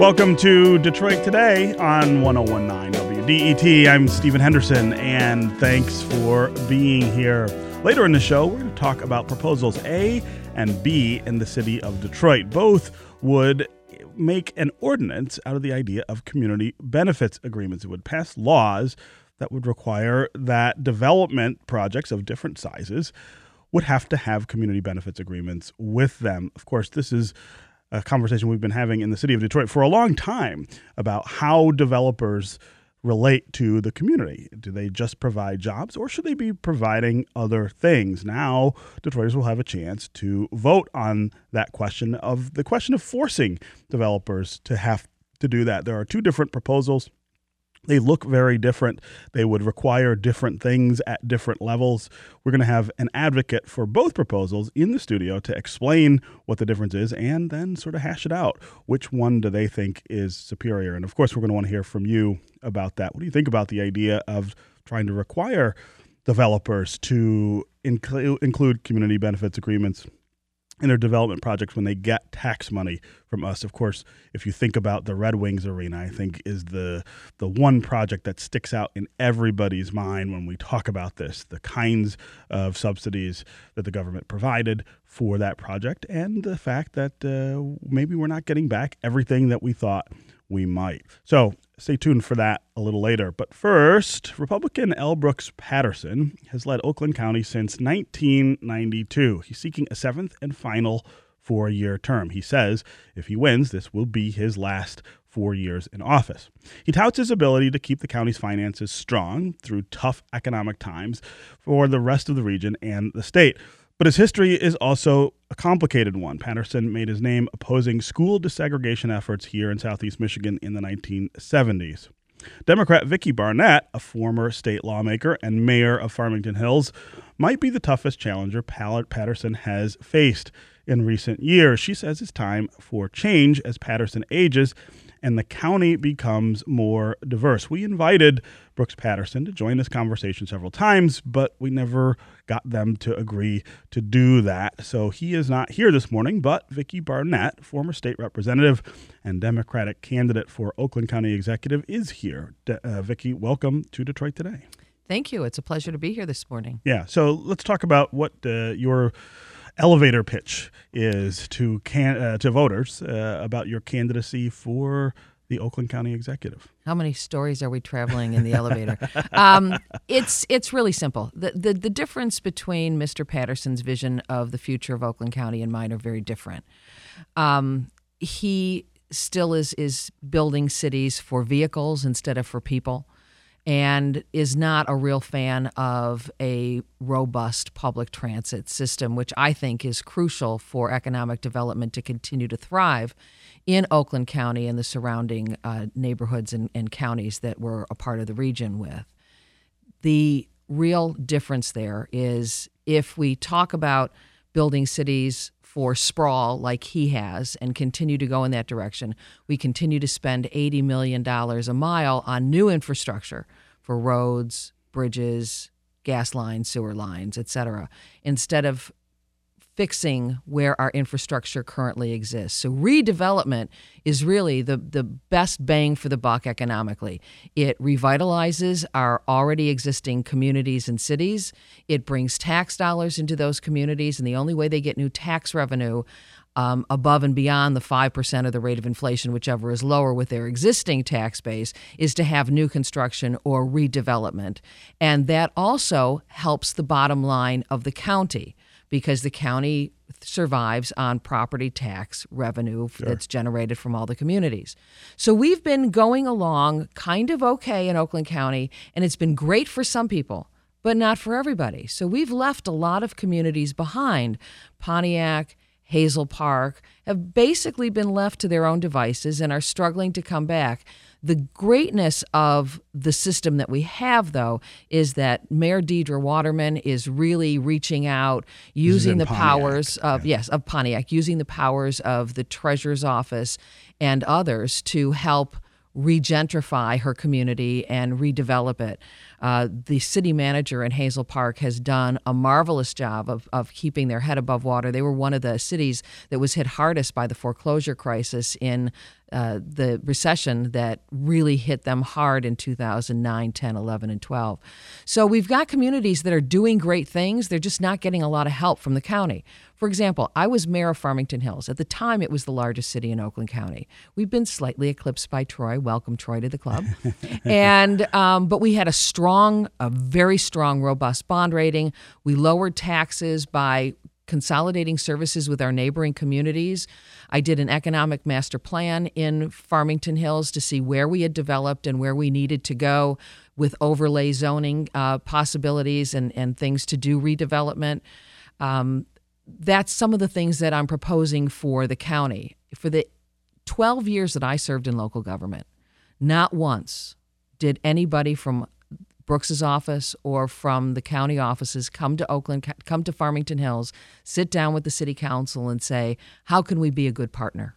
Welcome to Detroit Today on 1019 WDET. I'm Stephen Henderson, and thanks for being here. Later in the show, we're going to talk about proposals A and B in the city of Detroit. Both would make an ordinance out of the idea of community benefits agreements. It would pass laws that would require that development projects of different sizes would have to have community benefits agreements with them. Of course, this is a conversation we've been having in the city of Detroit for a long time about how developers relate to the community. Do they just provide jobs or should they be providing other things? Now, Detroiters will have a chance to vote on that question of the question of forcing developers to have to do that. There are two different proposals they look very different. They would require different things at different levels. We're going to have an advocate for both proposals in the studio to explain what the difference is and then sort of hash it out. Which one do they think is superior? And of course, we're going to want to hear from you about that. What do you think about the idea of trying to require developers to include community benefits agreements in their development projects when they get tax money from us. Of course, if you think about the Red Wings arena, I think is the the one project that sticks out in everybody's mind when we talk about this, the kinds of subsidies that the government provided for that project and the fact that uh, maybe we're not getting back everything that we thought we might. So, Stay tuned for that a little later. But first, Republican L. Brooks Patterson has led Oakland County since 1992. He's seeking a seventh and final four year term. He says if he wins, this will be his last four years in office. He touts his ability to keep the county's finances strong through tough economic times for the rest of the region and the state. But his history is also a complicated one. Patterson made his name opposing school desegregation efforts here in southeast Michigan in the 1970s. Democrat Vicki Barnett, a former state lawmaker and mayor of Farmington Hills, might be the toughest challenger Patterson has faced in recent years. She says it's time for change as Patterson ages and the county becomes more diverse. We invited Brooks Patterson to join this conversation several times, but we never got them to agree to do that. So he is not here this morning, but Vicki Barnett, former state representative and Democratic candidate for Oakland County Executive, is here. De- uh, Vicki, welcome to Detroit today. Thank you. It's a pleasure to be here this morning. Yeah. So let's talk about what uh, your elevator pitch is to can uh, to voters uh, about your candidacy for the Oakland County Executive. How many stories are we traveling in the elevator? Um, it's it's really simple. The, the the difference between Mr. Patterson's vision of the future of Oakland County and mine are very different. Um, he still is is building cities for vehicles instead of for people and is not a real fan of a robust public transit system, which I think is crucial for economic development to continue to thrive in Oakland County and the surrounding uh, neighborhoods and, and counties that we're a part of the region with. The real difference there is if we talk about building cities for sprawl like he has and continue to go in that direction, we continue to spend $80 million a mile on new infrastructure for roads, bridges, gas lines, sewer lines, et cetera, instead of fixing where our infrastructure currently exists. So redevelopment is really the, the best bang for the buck economically. It revitalizes our already existing communities and cities. It brings tax dollars into those communities, and the only way they get new tax revenue um, above and beyond the 5% of the rate of inflation, whichever is lower with their existing tax base, is to have new construction or redevelopment. And that also helps the bottom line of the county because the county survives on property tax revenue sure. that's generated from all the communities. So we've been going along kind of okay in Oakland County, and it's been great for some people, but not for everybody. So we've left a lot of communities behind. Pontiac, Hazel Park have basically been left to their own devices and are struggling to come back. The greatness of the system that we have, though, is that Mayor Deirdre Waterman is really reaching out, using the Pontiac. powers of yeah. yes of Pontiac, using the powers of the treasurer's office and others to help regentrify her community and redevelop it. Uh, the city manager in Hazel Park has done a marvelous job of, of keeping their head above water. They were one of the cities that was hit hardest by the foreclosure crisis in uh, the recession that really hit them hard in 2009, 10, 11, and 12. So we've got communities that are doing great things. They're just not getting a lot of help from the county. For example, I was mayor of Farmington Hills. At the time, it was the largest city in Oakland County. We've been slightly eclipsed by Troy. Welcome, Troy, to the club. and um, but we had a strong, a very strong, robust bond rating. We lowered taxes by consolidating services with our neighboring communities. I did an economic master plan in Farmington Hills to see where we had developed and where we needed to go with overlay zoning uh, possibilities and, and things to do redevelopment. Um, that's some of the things that I'm proposing for the county. For the 12 years that I served in local government, not once did anybody from Brooks's office or from the county offices come to Oakland, come to Farmington Hills, sit down with the city council and say, how can we be a good partner?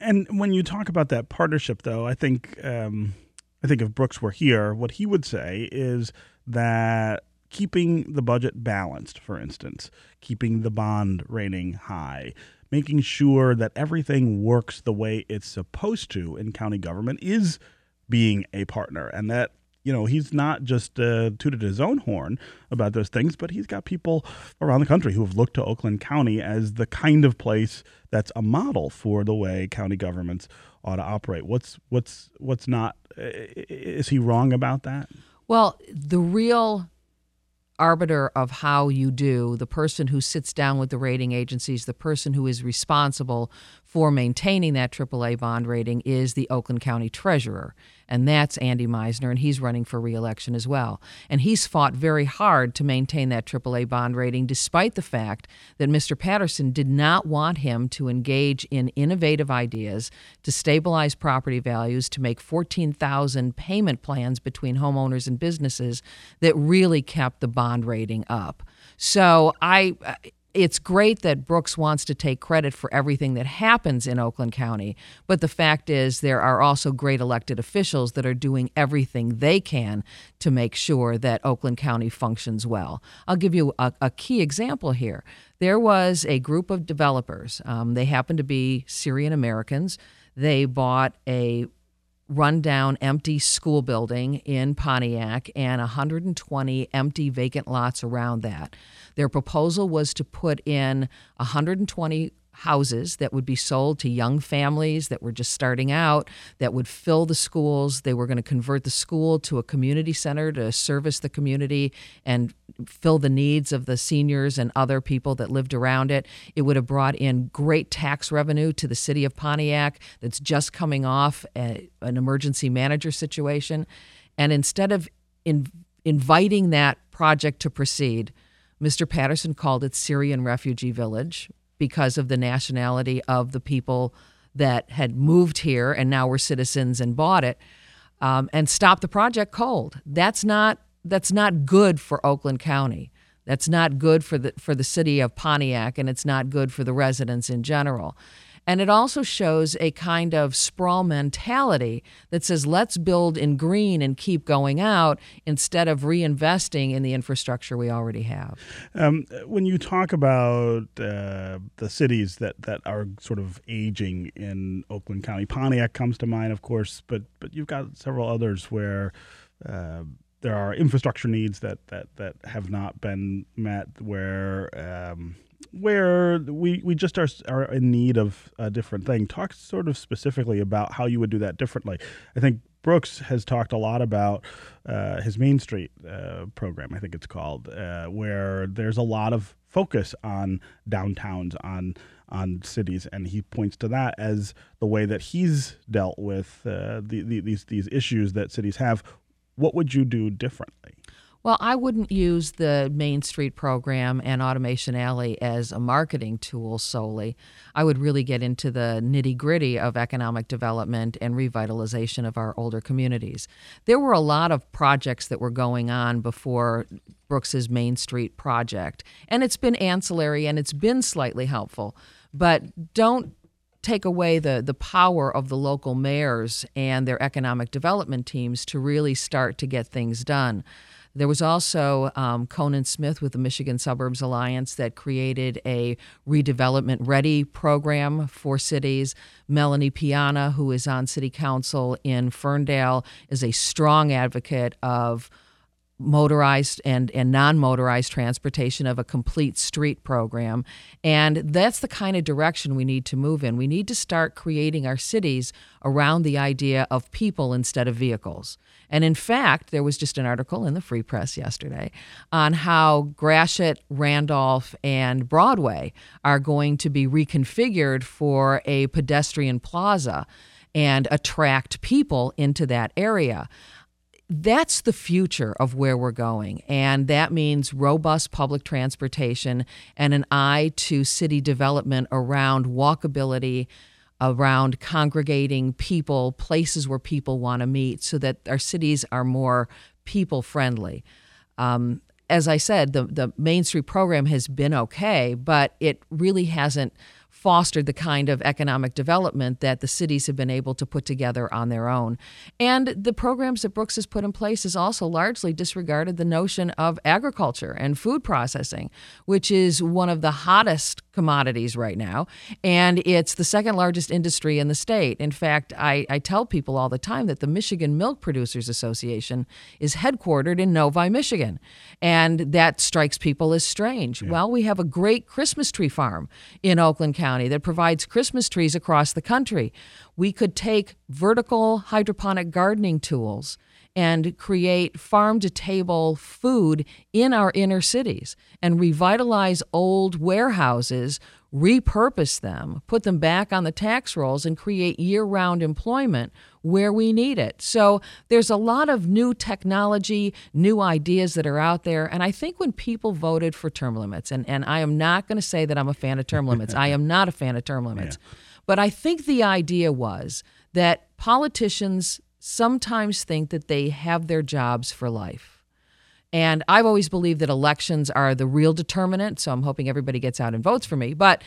And when you talk about that partnership, though, I think um, I think if Brooks were here, what he would say is that keeping the budget balanced, for instance, keeping the bond rating high, making sure that everything works the way it's supposed to in county government is being a partner, and that you know, he's not just uh, tooted his own horn about those things, but he's got people around the country who have looked to Oakland County as the kind of place that's a model for the way county governments ought to operate. What's what's what's not? Is he wrong about that? Well, the real arbiter of how you do, the person who sits down with the rating agencies, the person who is responsible for maintaining that AAA bond rating is the Oakland County Treasurer and that's Andy Meisner, and he's running for reelection as well. And he's fought very hard to maintain that AAA bond rating, despite the fact that Mr. Patterson did not want him to engage in innovative ideas to stabilize property values, to make 14,000 payment plans between homeowners and businesses that really kept the bond rating up. So I it's great that Brooks wants to take credit for everything that happens in Oakland County, but the fact is there are also great elected officials that are doing everything they can to make sure that Oakland County functions well. I'll give you a, a key example here. There was a group of developers, um, they happened to be Syrian Americans. They bought a rundown empty school building in Pontiac and 120 empty vacant lots around that. Their proposal was to put in 120 houses that would be sold to young families that were just starting out that would fill the schools they were going to convert the school to a community center to service the community and fill the needs of the seniors and other people that lived around it it would have brought in great tax revenue to the city of Pontiac that's just coming off a, an emergency manager situation and instead of in, inviting that project to proceed Mr. Patterson called it Syrian Refugee Village because of the nationality of the people that had moved here and now were citizens and bought it, um, and stopped the project cold. That's not that's not good for Oakland County. That's not good for the for the city of Pontiac, and it's not good for the residents in general. And it also shows a kind of sprawl mentality that says, let's build in green and keep going out instead of reinvesting in the infrastructure we already have. Um, when you talk about uh, the cities that, that are sort of aging in Oakland County, Pontiac comes to mind, of course, but, but you've got several others where. Uh, there are infrastructure needs that, that, that have not been met where um, where we, we just are, are in need of a different thing. Talk sort of specifically about how you would do that differently. I think Brooks has talked a lot about uh, his Main Street uh, program, I think it's called, uh, where there's a lot of focus on downtowns, on on cities, and he points to that as the way that he's dealt with uh, the, the, these these issues that cities have. What would you do differently? Well, I wouldn't use the Main Street program and Automation Alley as a marketing tool solely. I would really get into the nitty gritty of economic development and revitalization of our older communities. There were a lot of projects that were going on before Brooks's Main Street project, and it's been ancillary and it's been slightly helpful. But don't take away the, the power of the local mayors and their economic development teams to really start to get things done. There was also um, Conan Smith with the Michigan Suburbs Alliance that created a redevelopment ready program for cities. Melanie Piana, who is on city council in Ferndale, is a strong advocate of motorized and, and non motorized transportation of a complete street program. And that's the kind of direction we need to move in. We need to start creating our cities around the idea of people instead of vehicles. And in fact, there was just an article in the Free Press yesterday on how Gratiot, Randolph, and Broadway are going to be reconfigured for a pedestrian plaza and attract people into that area that's the future of where we're going. And that means robust public transportation and an eye to city development around walkability, around congregating people, places where people want to meet, so that our cities are more people friendly. Um, as I said, the, the Main Street program has been okay, but it really hasn't fostered the kind of economic development that the cities have been able to put together on their own. And the programs that Brooks has put in place has also largely disregarded the notion of agriculture and food processing, which is one of the hottest commodities right now. And it's the second largest industry in the state. In fact, I, I tell people all the time that the Michigan Milk Producers Association is headquartered in Novi, Michigan. And that strikes people as strange. Yeah. Well, we have a great Christmas tree farm in Oakland County County that provides Christmas trees across the country. We could take vertical hydroponic gardening tools and create farm to table food in our inner cities and revitalize old warehouses, repurpose them, put them back on the tax rolls, and create year round employment where we need it. So there's a lot of new technology, new ideas that are out there. And I think when people voted for term limits, and, and I am not going to say that I'm a fan of term limits, I am not a fan of term limits. Yeah. But I think the idea was that politicians sometimes think that they have their jobs for life. And I've always believed that elections are the real determinant. So I'm hoping everybody gets out and votes for me. But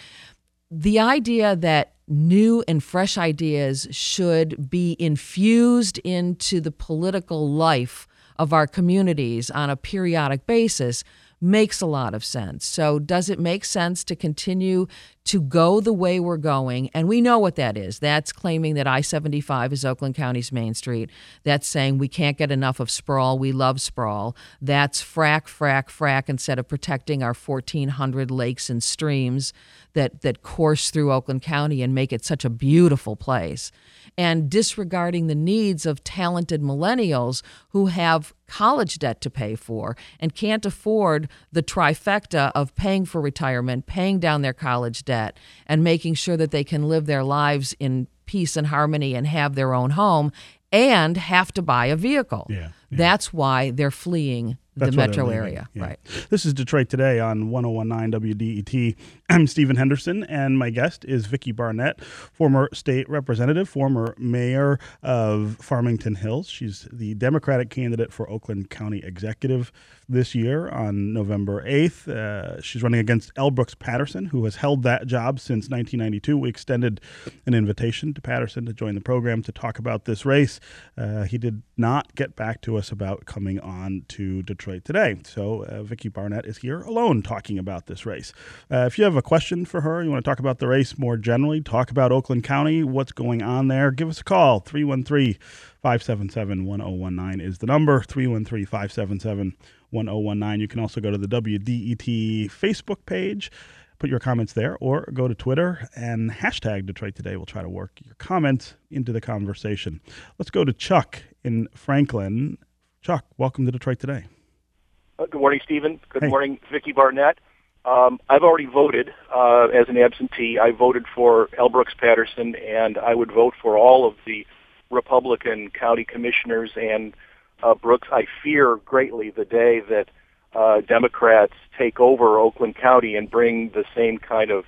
the idea that new and fresh ideas should be infused into the political life of our communities on a periodic basis makes a lot of sense. So, does it make sense to continue to go the way we're going? And we know what that is. That's claiming that I 75 is Oakland County's Main Street. That's saying we can't get enough of sprawl. We love sprawl. That's frack, frack, frack instead of protecting our 1,400 lakes and streams that, that course through Oakland County and make it such a beautiful place and disregarding the needs of talented millennials who have college debt to pay for and can't afford the trifecta of paying for retirement, paying down their college debt, and making sure that they can live their lives in peace and harmony and have their own home and have to buy a vehicle. Yeah, yeah. That's why they're fleeing the metro area. Yeah. Right. This is Detroit Today on 1019 WDET. I'm Stephen Henderson, and my guest is Vicki Barnett, former state representative, former mayor of Farmington Hills. She's the Democratic candidate for Oakland County Executive this year on November 8th. Uh, she's running against L. Brooks Patterson, who has held that job since 1992. We extended an invitation to Patterson to join the program to talk about this race. Uh, he did not get back to us about coming on to Detroit today. So uh, Vicki Barnett is here alone talking about this race. Uh, if you have a question for her, you want to talk about the race more generally, talk about Oakland County, what's going on there, give us a call. 313 577 1019 is the number 313 577 1019. You can also go to the WDET Facebook page put your comments there or go to Twitter and hashtag Detroit Today. We'll try to work your comments into the conversation. Let's go to Chuck in Franklin. Chuck, welcome to Detroit Today. Uh, good morning, Stephen. Good hey. morning, Vicki Barnett. Um, I've already voted uh, as an absentee. I voted for L. Brooks Patterson, and I would vote for all of the Republican county commissioners and uh, Brooks. I fear greatly the day that uh, Democrats take over Oakland County and bring the same kind of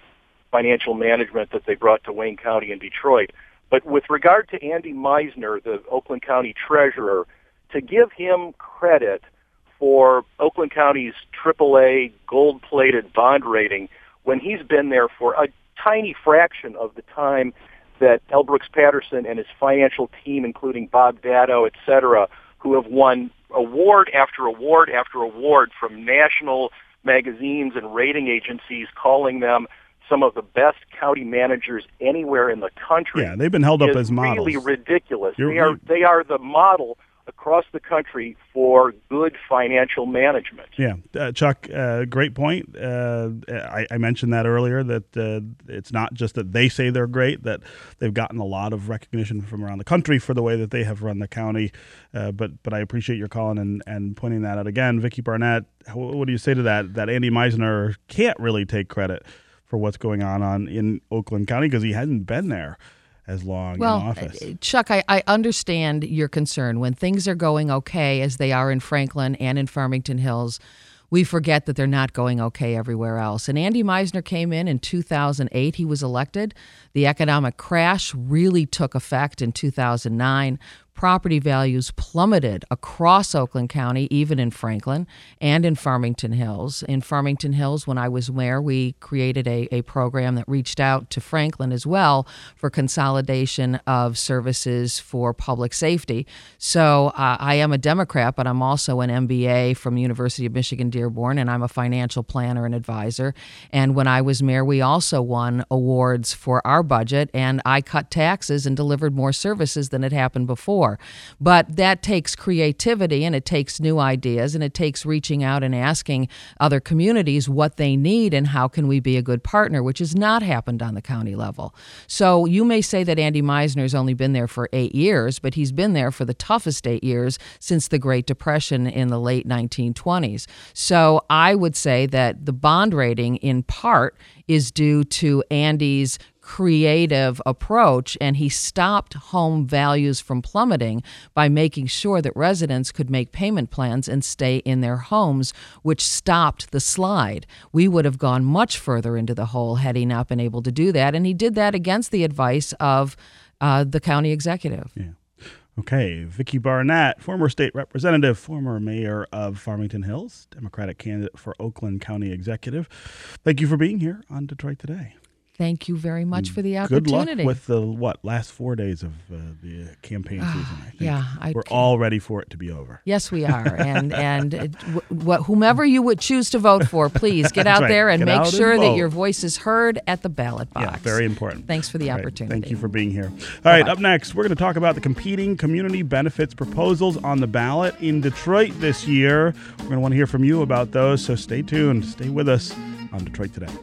financial management that they brought to Wayne County and Detroit. But with regard to Andy Meisner, the Oakland County treasurer, to give him credit – for Oakland County's AAA gold-plated bond rating when he's been there for a tiny fraction of the time that L. Brooks Patterson and his financial team, including Bob Daddow, et cetera, who have won award after award after award from national magazines and rating agencies calling them some of the best county managers anywhere in the country. Yeah, they've been held up as models. Really ridiculous. You're, they are they are the model across the country for good financial management. Yeah, uh, Chuck, uh, great point. Uh, I, I, mentioned that earlier that uh, it's not just that they say they're great; that they've gotten a lot of recognition from around the country for the way that they have run the county. Uh, but but I appreciate your calling and, and pointing that out again, Vicki Barnett. What do you say to that? That Andy Meisner can't really take credit for what's going on, on in Oakland County because he hasn't been there as long well, in office. Uh, Chuck, I, I understand your concern. When things are going okay, as they are in Franklin and in Farmington Hills, we forget that they're not going okay everywhere else. And Andy Meisner came in in 2008. He was elected. The economic crash really took effect in 2009 property values plummeted across Oakland County, even in Franklin and in Farmington Hills. In Farmington Hills, when I was mayor, we created a, a program that reached out to Franklin as well for consolidation of services for public safety. So uh, I am a Democrat, but I'm also an MBA from University of Michigan Dearborn, and I'm a financial planner and advisor. And when I was mayor, we also won awards for our budget, and I cut taxes and delivered more services than had happened before But that takes creativity and it takes new ideas and it takes reaching out and asking other communities what they need and how can we be a good partner, which has not happened on the county level. So you may say that Andy Meisner's only been there for eight years, but he's been there for the toughest eight years since the Great Depression in the late 1920s. So I would say that the bond rating, in part, is due to Andy's creative approach and he stopped home values from plummeting by making sure that residents could make payment plans and stay in their homes, which stopped the slide. We would have gone much further into the hole had he not been able to do that. And he did that against the advice of uh, the county executive. Yeah. Okay, Vicki Barnett, former state representative, former mayor of Farmington Hills, Democratic candidate for Oakland County Executive. Thank you for being here on Detroit Today. Thank you very much for the opportunity. Good luck with the what last four days of uh, the campaign season. I think. yeah, I, we're all ready for it to be over. Yes, we are, and and whomever you would choose to vote for, please get out right. there and get make sure and that your voice is heard at the ballot box. Yeah, very important. Thanks for the right. opportunity. Thank you for being here. All Bye-bye. right, up next, we're going to talk about the competing community benefits proposals on the ballot in Detroit this year. We're going to want to hear from you about those, so stay tuned. Stay with us on Detroit Today.